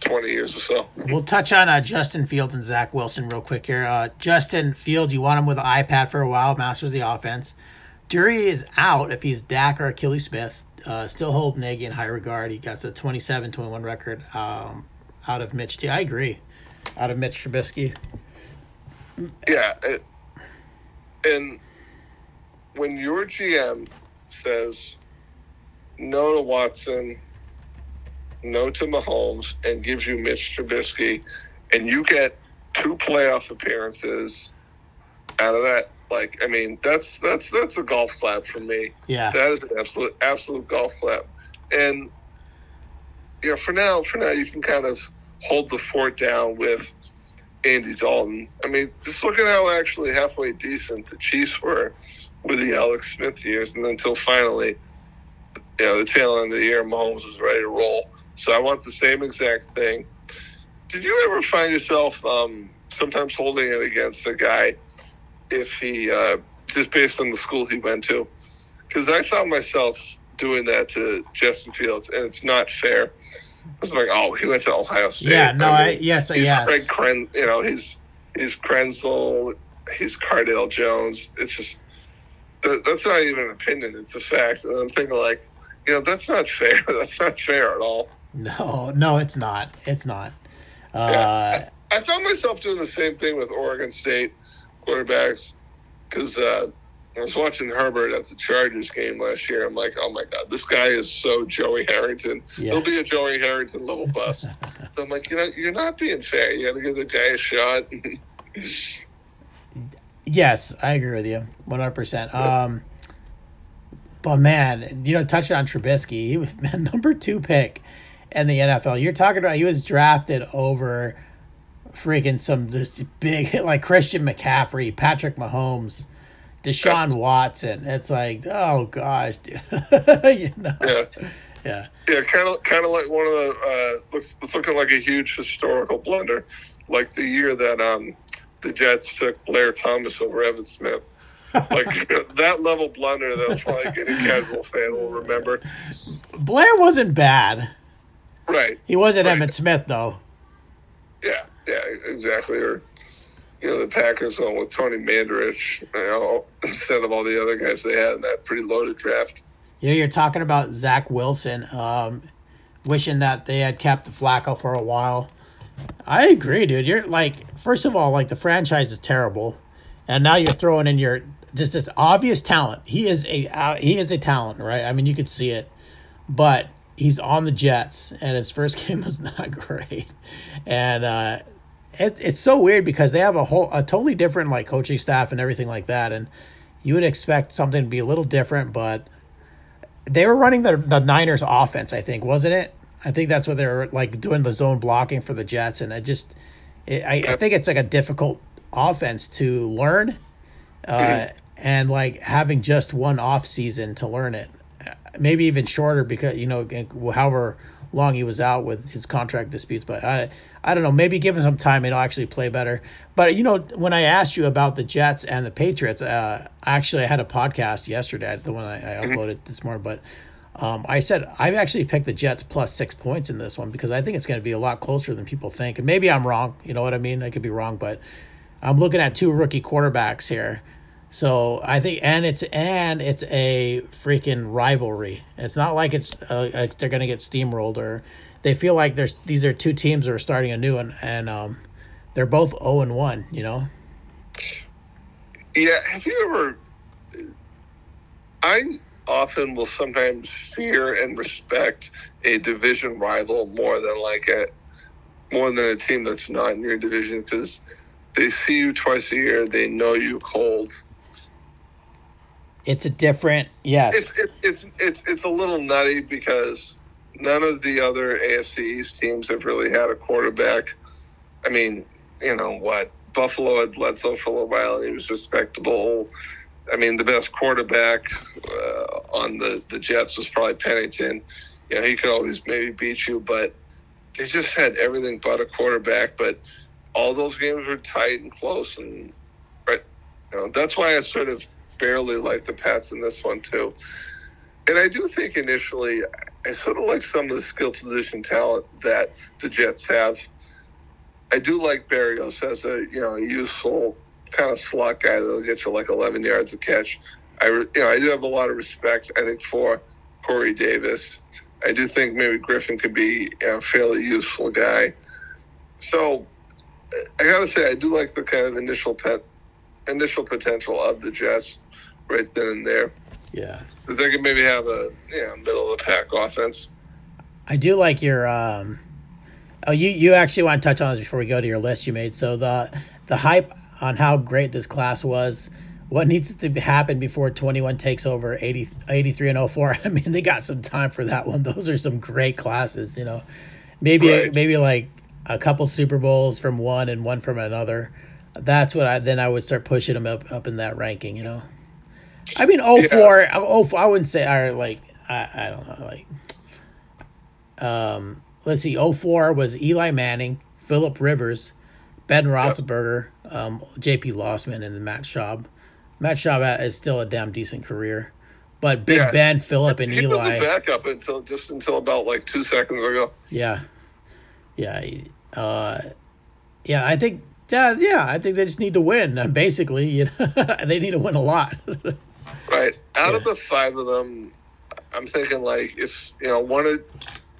20 years or so. We'll touch on uh, Justin Field and Zach Wilson real quick here. Uh, Justin Field, you want him with an iPad for a while, masters the offense. Jury is out if he's Dak or Akili Smith. Uh, still hold Nagy in high regard. He got the 27 21 record um, out of Mitch T. I agree. Out of Mitch Trubisky. Yeah. It, and when your GM says no to Watson, no to Mahomes, and gives you Mitch Trubisky, and you get two playoff appearances out of that, like I mean, that's that's that's a golf clap for me. Yeah, that is an absolute absolute golf clap. And you know, for now, for now, you can kind of hold the fort down with Andy Dalton. I mean, just look at how actually halfway decent the Chiefs were with the Alex Smith years, and until finally, you know, the tail end of the year, Mahomes was ready to roll. So I want the same exact thing. Did you ever find yourself um, sometimes holding it against a guy if he uh, just based on the school he went to? Because I found myself doing that to Justin Fields, and it's not fair. I was like, oh, he went to Ohio State. Yeah, no, I, mean, I yes, he's yes. Craig Kren, you know, he's he's Krenzel, he's Cardale Jones. It's just that, that's not even an opinion; it's a fact. And I'm thinking like, you know, that's not fair. That's not fair at all. No, no, it's not. It's not. Uh, Yeah. I found myself doing the same thing with Oregon State quarterbacks because uh, I was watching Herbert at the Chargers game last year. I'm like, oh my god, this guy is so Joey Harrington. Yeah. He'll be a Joey Harrington level bust. I'm like, you know, you're not being fair. You got to give the guy a shot. Yes, I agree with you, one hundred percent. Um, but man, you know, touching on Trubisky, he was man, number two pick in the NFL. You're talking about he was drafted over freaking some this big like Christian McCaffrey, Patrick Mahomes, Deshaun Watson. It's like, oh gosh, dude. you know, yeah. yeah, Yeah, kind of, kind of like one of the uh, looks it's looking like a huge historical blunder, like the year that um the Jets took Blair Thomas over Emmitt Smith. Like that level blunder that probably any casual fan will remember. Blair wasn't bad. Right. He wasn't Right. Emmitt Smith though. Yeah. Yeah. Exactly. Or you know the Packers going with Tony Mandarich, you know, instead of all the other guys they had in that pretty loaded draft. You know, you're talking about Zach Wilson, um, wishing that they had kept the Flacco for a while. I agree, dude. You're like, first of all, like the franchise is terrible, and now you're throwing in your just this obvious talent. He is a uh, he is a talent, right? I mean, you could see it, but he's on the Jets, and his first game was not great, and uh, it, it's so weird because they have a whole a totally different like coaching staff and everything like that, and you would expect something to be a little different, but they were running the the Niners offense, I think, wasn't it? I think that's what they're like doing the zone blocking for the Jets, and I just, it, I, I think it's like a difficult offense to learn, uh, and like having just one off season to learn it, maybe even shorter because you know however long he was out with his contract disputes, but I I don't know maybe give him some time it'll actually play better. But you know when I asked you about the Jets and the Patriots, uh, actually I had a podcast yesterday, the one I, I uploaded this morning, but. Um, I said I've actually picked the Jets plus six points in this one because I think it's going to be a lot closer than people think, and maybe I'm wrong. You know what I mean? I could be wrong, but I'm looking at two rookie quarterbacks here, so I think, and it's and it's a freaking rivalry. It's not like it's uh, like they're going to get steamrolled or they feel like there's these are two teams that are starting a new and and um, they're both zero and one. You know? Yeah. Have you ever? I often will sometimes fear and respect a division rival more than like a more than a team that's not in your division because they see you twice a year. They know you cold. It's a different yes. It's it, it's it's it's a little nutty because none of the other AFC East teams have really had a quarterback. I mean, you know what? Buffalo had Bledsoe for a little while. He was respectable. I mean, the best quarterback uh, on the, the Jets was probably Pennington. You know, he could always maybe beat you, but they just had everything but a quarterback. But all those games were tight and close, and right, you know, that's why I sort of barely like the Pats in this one too. And I do think initially, I sort of like some of the skill position talent that the Jets have. I do like Berrios as a you know a useful kind of slot guy that'll get you like 11 yards a catch. I you know I do have a lot of respect. I think for Corey Davis. I do think maybe Griffin could be you know, a fairly useful guy. So I gotta say I do like the kind of initial pet initial potential of the Jets right then and there. yeah. That they could maybe have a you know, middle of the pack offense. I do like your um oh you you actually want to touch on this before we go to your list you made. So the the hype on how great this class was, what needs to happen before 21 takes over 80, 83 and 04. I mean, they got some time for that one. Those are some great classes, you know. Maybe Right. maybe like a couple Super Bowls from one and one from another. That's what I then I would start pushing them up up in that ranking, you know. I mean, 04, oh, I wouldn't say or like I, I don't know, like um, let's see, 04 was Eli Manning, Philip Rivers, Ben Roethlisberger, um, J.P. Losman, and Matt Schaub. Matt Schaub is still a damn decent career, but Big Yeah. Ben, Philip, and he was a backup until just until about like two seconds ago. yeah, yeah, uh, yeah. I think, yeah, yeah. I think they just need to win. Basically, you know, they need to win a lot. right? Out Yeah. of the five of them, I'm thinking like if you know one of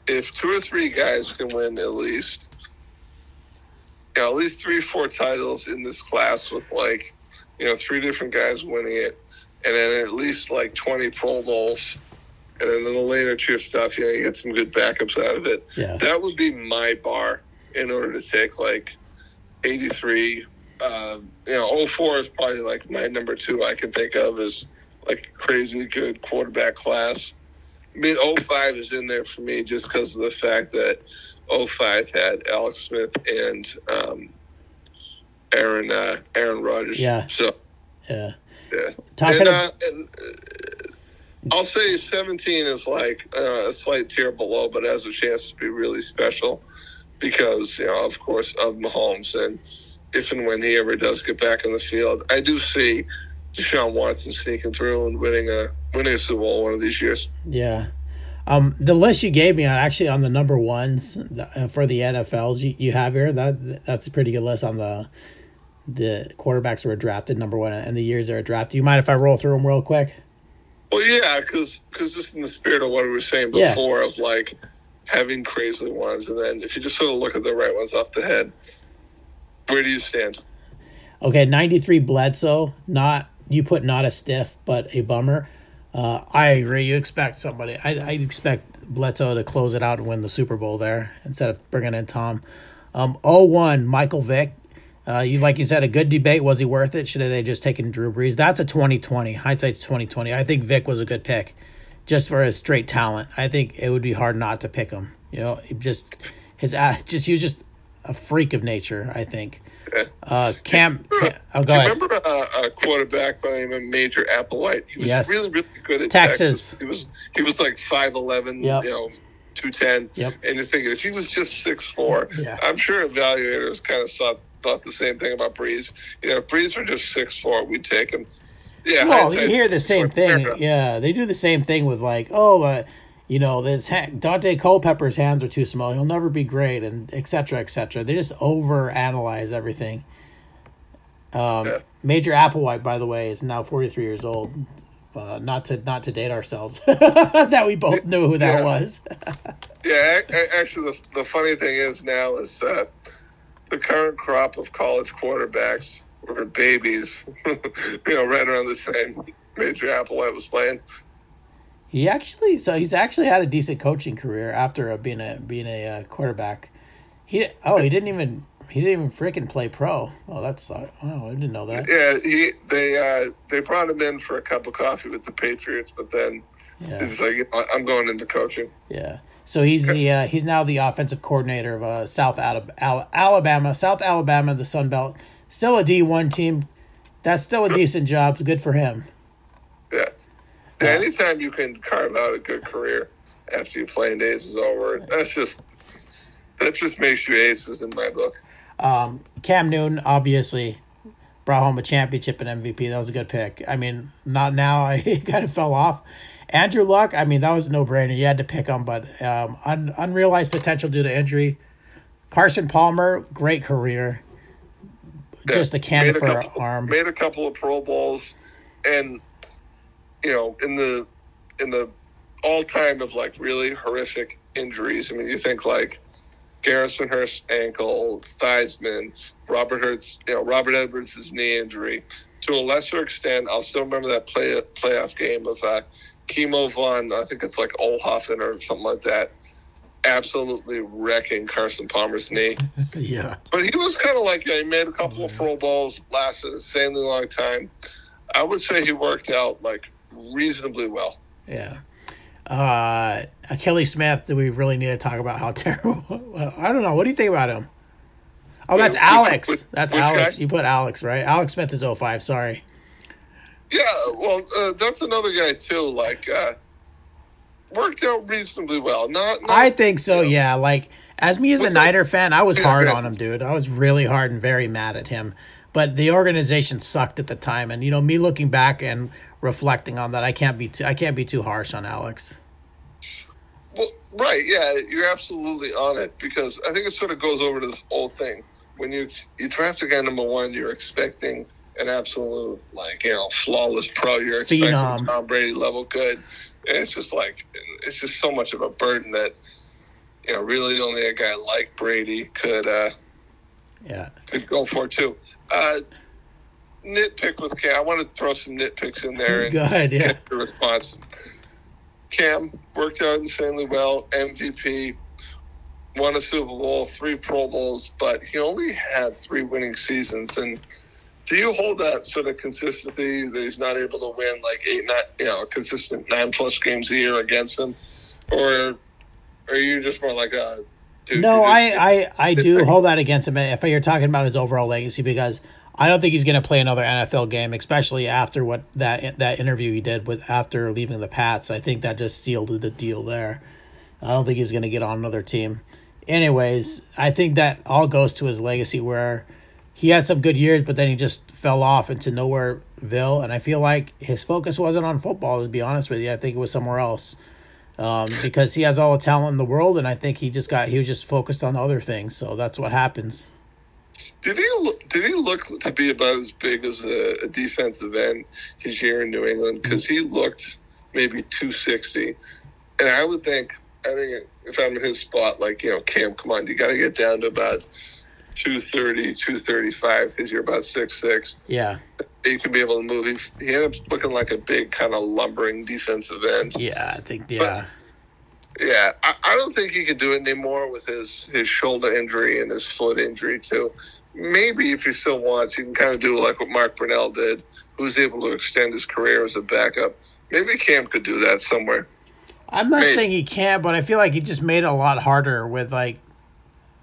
if two or three guys can win at least, you know, at least three, four titles in this class with like, you know, three different guys winning it, and then at least like 20 Pro Bowls, and then the later tier stuff, you know, you get some good backups out of it. Yeah. That would be my bar in order to take like 83. Uh, you know, 04 is probably like my number two I can think of as like crazy good quarterback class. I mean, 05 is in there for me just because of the fact that 05 had Alex Smith and um, Aaron uh, Aaron Rodgers. Yeah. So Yeah. yeah. Talking and, uh, and uh, I'll say 17 is like uh, a slight tier below, but has a chance to be really special because, you know, of course, of Mahomes. And if and when he ever does get back in the field, I do see Deshaun Watson sneaking through and winning a winning a Super Bowl one of these years. Yeah. Um, the list you gave me on actually on the number ones uh, for the NFLs you, you have here that that's a pretty good list on the the quarterbacks who were drafted number one and the years they were drafted. You mind if I roll through them real quick? Well, yeah, because because just in the spirit of what we were saying Yeah. before of like having crazy ones, and then if you just sort of look at the right ones off the head, where do you stand? Okay, ninety three Bledsoe. Not you put not a stiff, but a bummer. Uh, I agree. You expect somebody. I I expect Bledsoe to close it out and win the Super Bowl there instead of bringing in Tom. Um, 01, Michael Vick. Uh, you like you said, a good debate. Was he worth it? Should have they just taken Drew Brees? That's a twenty twenty. Hindsight's twenty twenty. I think Vick was a good pick, just for his straight talent. I think it would be hard not to pick him. You know, just his a- just he was just a freak of nature. I think. Uh, Cam. Cam oh, go you ahead. remember a, a quarterback by the name of Major Applewhite? He was Yes. really, really good at Texas. Texas. He was he was like five eleven, Yep. you know, two ten. Yep. And you're thinking if he was just six four, Yeah. I'm sure evaluators kind of thought thought the same thing about Brees. You know, if Brees were just six four, we'd take him. Yeah. Well, you hear the same thing. Yeah, they do the same thing with like, oh, uh, you know, this ha- Daunte Culpepper's hands are too small. He'll never be great, and et cetera, et cetera. They just over analyze everything. Um, Yeah. Major Applewhite, by the way, is now forty three years old. Uh, not to not to date ourselves, that we both knew who that Yeah. was. Yeah, actually, the, the funny thing is now is uh, the current crop of college quarterbacks were babies, you know, right around the same Major Applewhite was playing. He actually, so he's actually had a decent coaching career after uh, being a being a uh, quarterback. He oh he didn't even he didn't even freaking play pro. Oh that's uh, oh I didn't know that. Yeah, he they uh, they brought him in for a cup of coffee with the Patriots, but then Yeah, he's like, I'm going into coaching. yeah. So he's the uh, he's now the offensive coordinator of uh, South Alab- Al- Alabama, South Alabama, the Sun Belt. Still a D one team. That's still a decent job. Good for him. Yeah. yeah. Anytime you can carve out a good career after your playing days is over, that's just that just makes you aces in my book. Um, Cam Newton obviously brought home a championship and MVP. That was a good pick. I mean, not now. He kind of fell off. Andrew Luck. I mean, that was a no brainer. You had to pick him, but um, un- unrealized potential due to injury. Carson Palmer, great career. Yeah, Just a cannon for an couple, arm. Made a couple of Pro Bowls, and you know, in the in the all time of like really horrific injuries. I mean, you think like Garrison Hearst ankle, Theismann, Robert Hurts, you know, Robert Edwards' knee injury. To a lesser extent, I'll still remember that play playoff game of uh, Kimo von. I think it's like Oelhoffen or something like that. Absolutely wrecking Carson Palmer's knee. yeah. But he was kind of like yeah, he made a couple of Pro Bowls, lasted an insanely long time. I would say he worked out like reasonably well. Yeah. Uh, Akili Smith, do we really need to talk about how terrible? I don't know. What do you think about him? Oh, that's Alex. which- that's which Alex. guy? You put Alex, right? Alex Smith is 05. Sorry. Yeah, well, uh, that's another guy too. Like uh, worked out reasonably well. Not, not I think so, Yeah. yeah. Like, as me as a Niner fan, I was hard on him, dude. I was really hard and very mad at him. But the organization sucked at the time. And, you know, me looking back and reflecting on that, I can't be too, I can't be too harsh on Alex. Well, right, yeah, you're absolutely on it because I think it sort of goes over to this whole thing. When you you draft a guy number one, you're expecting an absolute like you know flawless pro. You're expecting Phenom. Tom Brady level good. And it's just like it's just so much of a burden that you know really only a guy like Brady could uh, Yeah. could go for too. Uh, nitpick with Cam. I want to throw some nitpicks in there and ahead. Yeah. get the response. Cam worked out insanely well. MVP won a Super Bowl, three Pro Bowls, but he only had three winning seasons. And do you hold that sort of consistency that he's not able to win like eight, nine, you know, consistent nine plus games a year against him, or are you just more like a dude? No, I, just- I, I do hold that against him if you're talking about his overall legacy because I don't think he's going to play another NFL game, especially after what that that interview he did with after leaving the Pats. I think that just sealed the deal there. I don't think he's going to get on another team. Anyways, I think that all goes to his legacy where he had some good years, but then he just fell off into nowhereville. And I feel like his focus wasn't on football, to be honest with you. I think it was somewhere else um, because he has all the talent in the world, and I think he just got he was just focused on other things. So that's what happens. Did he look, did he look to be about as big as a, a defensive end his year in New England? Because he looked maybe 260, and I would think I think if I'm in his spot, like you know, Cam, come on, you got to get down to about 230, 235 because you're about six six. Yeah, You can be able to move. He, he ended up looking like a big kind of lumbering defensive end. yeah, I think yeah, Yeah, I, I don't think he could do it anymore with his his shoulder injury and his foot injury too. Maybe if he still wants, he can kind of do like what Mark Brunell did, who was able to extend his career as a backup. Maybe Cam could do that somewhere. I'm not Maybe. saying he can't, but I feel like he just made it a lot harder with like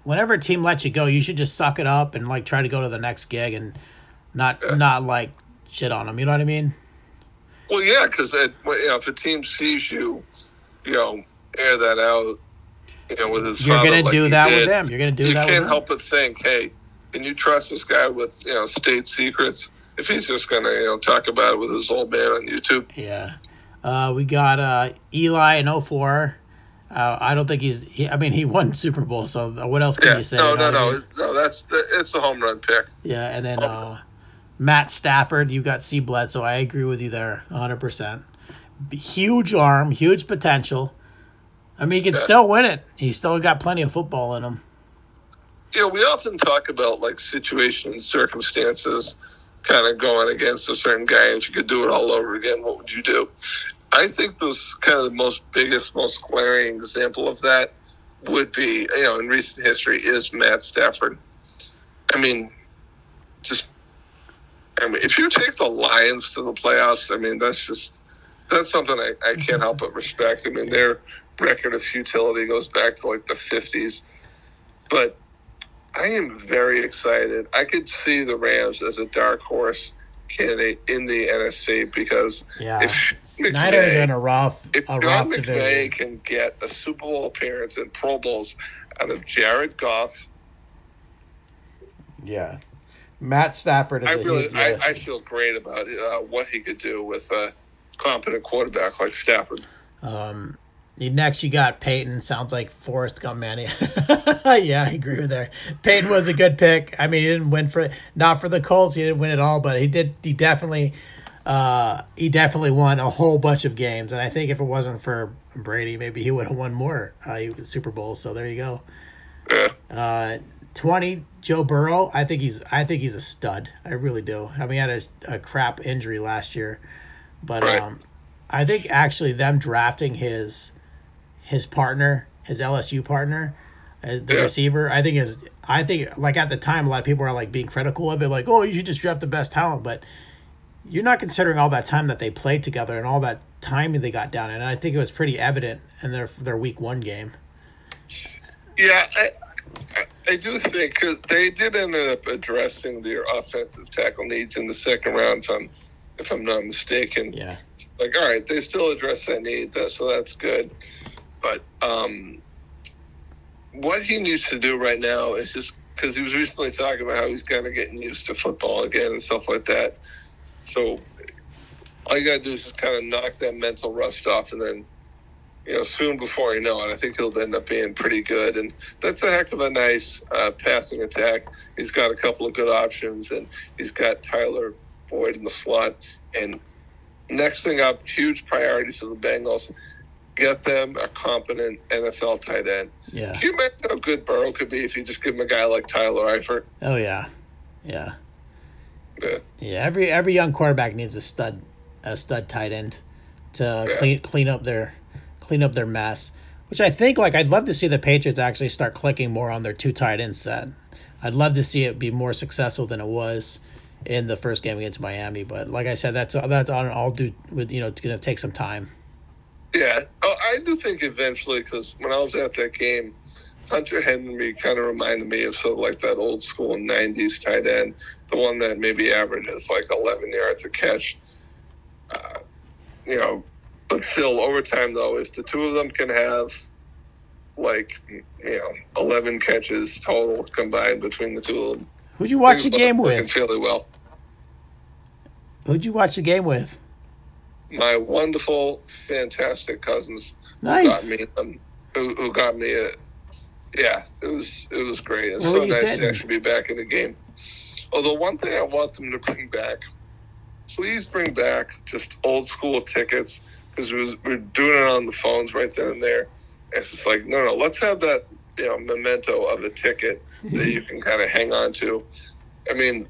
whenever a team lets you go, you should just suck it up and like try to go to the next gig and not Yeah. not like shit on them. You know what I mean? Well, yeah, because you know, if a team sees you, you know, air that out, you know, with his You're father gonna like do that did, with them. You're gonna do you that can't with them. help but think, hey, can you trust this guy with you know state secrets? If he's just gonna you know talk about it with his old man on YouTube. Yeah. Uh, we got uh, Eli in 04. Uh, I don't think he's. He, I mean, he won Super Bowl, so what else can Yeah, you say? no, no, no, mean? it's, no. That's it's a home run pick. Yeah, and then uh, Matt Stafford, you got C Bledsoe. I agree with you there, 100%. Huge arm, huge potential. I mean, he can Yeah. still win it. He's still got plenty of football in him. Yeah, we often talk about like situations and circumstances kind of going against a certain guy. If you could do it all over again, what would you do? I think those kind of the most biggest, most glaring example of that would be, you know, in recent history is Matt Stafford. I mean, just, I mean, if you take the Lions to the playoffs, I mean, that's just, that's something I, I can't help but respect. I mean, their record of futility goes back to like the 50s. But I am very excited. I could see the Rams as a dark horse candidate in the NFC because Yeah. if Niners are in a rough, if a John rough McVay division. can get a Super Bowl appearance and Pro Bowls out of Jared Goff, Yeah. Matt Stafford is I a really, huge, I, yeah. I feel great about uh, what he could do with a competent quarterback like Stafford. Um, next you got Peyton. Sounds like Forrest Gump, man. yeah, I agree with that. Peyton was a good pick. I mean, he didn't win for not for the Colts. He didn't win it all, but he did. He definitely, uh, he definitely won a whole bunch of games. And I think if it wasn't for Brady, maybe he would have won more uh, Super Bowls. So there you go. Uh, twenty Joe Burrow. I think he's. I think he's a stud. I really do. I mean, he had a, a crap injury last year, but Right. um, I think actually them drafting his his partner, his LSU partner, uh, the Yeah. receiver. I think is. I think like at the time, a lot of people are like being critical of it, like, oh, you should just draft the best talent, but you're not considering all that time that they played together and all that time they got down. And I think it was pretty evident in their their week one game. Yeah, I, I, I do think because they did end up addressing their offensive tackle needs in the second round, if I'm if I'm not mistaken. Yeah. Like, all right, they still address that need, so that's good. But um, what he needs to do right now is just because he was recently talking about how he's kind of getting used to football again and stuff like that. So all you got to do is just kind of knock that mental rust off, and then you know, soon before you know it, I think he'll end up being pretty good. And that's a heck of a nice uh, passing attack. He's got a couple of good options, and he's got Tyler Boyd in the slot. And next thing up, huge priority for the Bengals. Get them a competent NFL tight end. Yeah. Can you imagine how good Burrow could be if you just give him a guy like Tyler Eifert? Oh yeah. Yeah. Yeah. Yeah. Every every young quarterback needs a stud a stud tight end to Yeah. clean clean up their clean up their mess. Which I think like I'd love to see the Patriots actually start clicking more on their two tight end set. I'd love to see it be more successful than it was in the first game against Miami. But like I said, that's that's on all due with you know it's gonna take some time. Yeah, oh, I do think eventually because when I was at that game, Hunter Henry kind of reminded me of sort of like that old school '90s tight end, the one that maybe averages like 11 yards a catch. Uh, you know, but still, over time though, if the two of them can have like you know 11 catches total combined between the two of them, Who'd you watch the game with? fairly well. Who'd you watch the game with? My wonderful, fantastic cousins Nice. got me um, who, who got me a yeah it was it was great it's so nice sitting? to actually be back in the game although one thing i want them to bring back please bring back just old school tickets because we're, we're doing it on the phones right then and there it's just like no no let's have that you know memento of a ticket that you can kind of hang on to i mean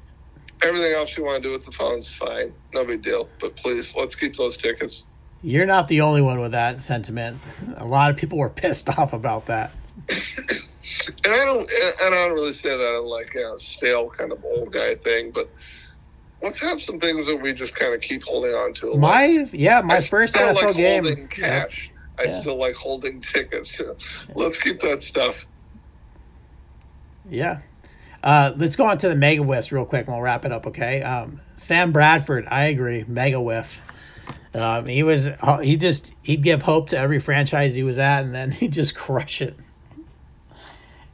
everything else you want to do with the phones fine no big deal but please let's keep those tickets You're not the only one with that sentiment. A lot of people were pissed off about that. And I don't, and I don't really say that in like a stale kind of old guy thing, but let's have some things that we just kind of keep holding on to. Like, My yeah, my I first still NFL like game. holding cash. I Yeah. still like holding tickets. Let's keep that stuff. Yeah. Uh, let's go on to the mega whiffs real quick and we'll wrap it up, okay? Um, Sam Bradford, I agree, mega whiff. Um, he was he just he'd give hope to every franchise he was at, and then he'd just crush it.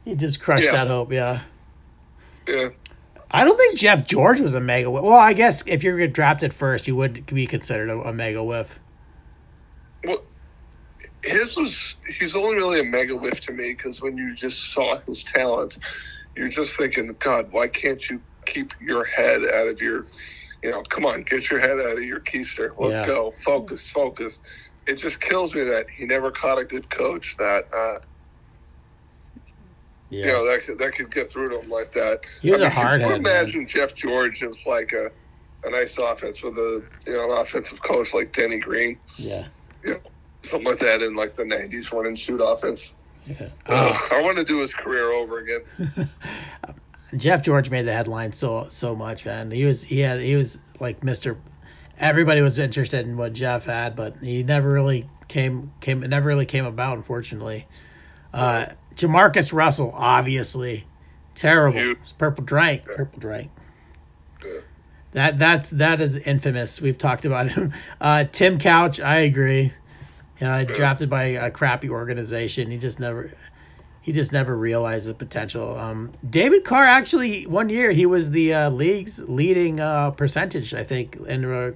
He just crushed Yeah. that hope, yeah. Yeah, I don't think Jeff George was a mega whiff. Well, I guess if you're drafted first, you would be considered a, a mega whiff. well, his was he's only really a mega whiff to me because when you just saw his talent, you're just thinking, God, why can't you keep your head out of your, you know, come on, get your head out of your keister. Let's Yeah. go, focus, focus. It just kills me that he never caught a good coach that. uh Yeah. you know that could, that could get through to him like that. He was a could you hard head, man. Imagine Jeff George as like a a nice offense with a you know an offensive coach like Denny Green, yeah. something like that in like the '90s run and shoot offense. yeah. Uh, I want to do his career over again. Jeff George made the headline so so much, man. He was he had he was like Mister. Everybody was interested in what Jeff had, but he never really came came it never really came about, unfortunately. Uh, Jamarcus Russell, obviously, terrible. Purple drank, purple drank. Yeah. That that's that is infamous. We've talked about him. Uh, Tim Couch, I agree. Uh, drafted by a crappy organization. He just never he just never realized the potential. Um, David Carr actually one year he was the uh, league's leading uh, percentage, I think, in uh,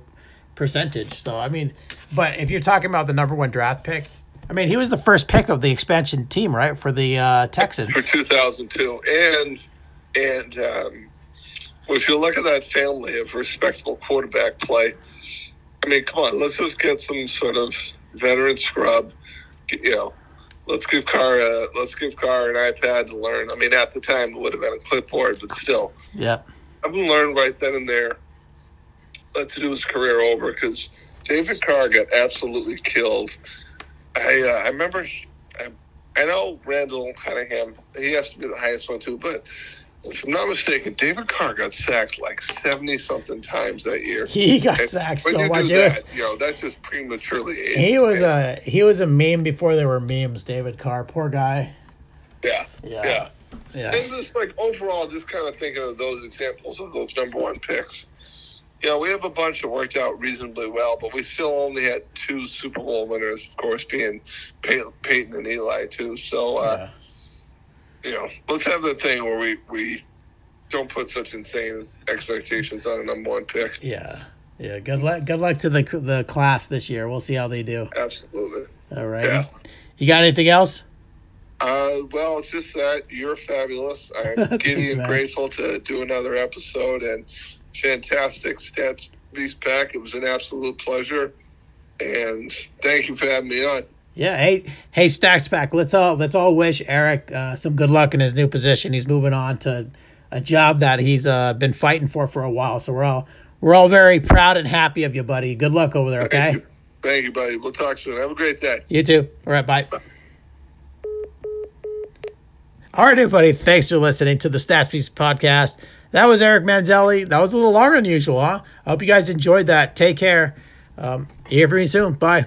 percentage. So I mean, but if you're talking about the number one draft pick, I mean he was the first pick of the expansion team, right, for the uh, Texans. for 2002, and and um, if you look at that family of respectable quarterback play, I mean, come on, let's just get some sort of veteran scrub. You know, let's give Carr a, let's give Carr an iPad to learn. I mean, at the time it would have been a clipboard, but still, Yeah, I've him learn right then and there. Let's do his career over because David Carr got absolutely killed. I uh, I remember. I, I know Randall Cunningham. He has to be the highest one too, but if I'm not mistaken, David Carr got sacked like seventy something times that year. he got And sacked so you much. do was, that, you know, that just prematurely ages. he was man. a he was a meme before there were memes. David Carr, poor guy. yeah, Yeah, yeah. yeah. And just like overall, just kind of thinking of those examples of those number one picks. You know, we have a bunch that worked out reasonably well, but we still only had two Super Bowl winners, of course, being Pey- Peyton and Eli, too. So, uh, yeah. You know, let's have the thing where we, we don't put such insane expectations on a number one pick. Yeah, yeah. Good luck. Good luck to the the class this year. We'll see how they do. Absolutely. All right. Yeah. You got anything else? Uh, well, it's just that you're fabulous. I'm giddy and man. grateful to do another episode, and fantastic stats beast pack. It was an absolute pleasure, and thank you for having me on. Yeah, hey, hey, Stacks Pack. Let's all let's all wish Eric uh, some good luck in his new position. He's moving on to a job that he's uh, been fighting for for a while. So we're all we're all very proud and happy of you, buddy. Good luck over there. Okay. Thank you, Thank you buddy. We'll talk soon. Have a great day. You too. All right, bye. bye. All right, everybody. Thanks for listening to the Stats Piece podcast. That was Eric Manzelli. That was a little longer than usual, huh? I hope you guys enjoyed that. Take care. Um, hear from you soon. Bye.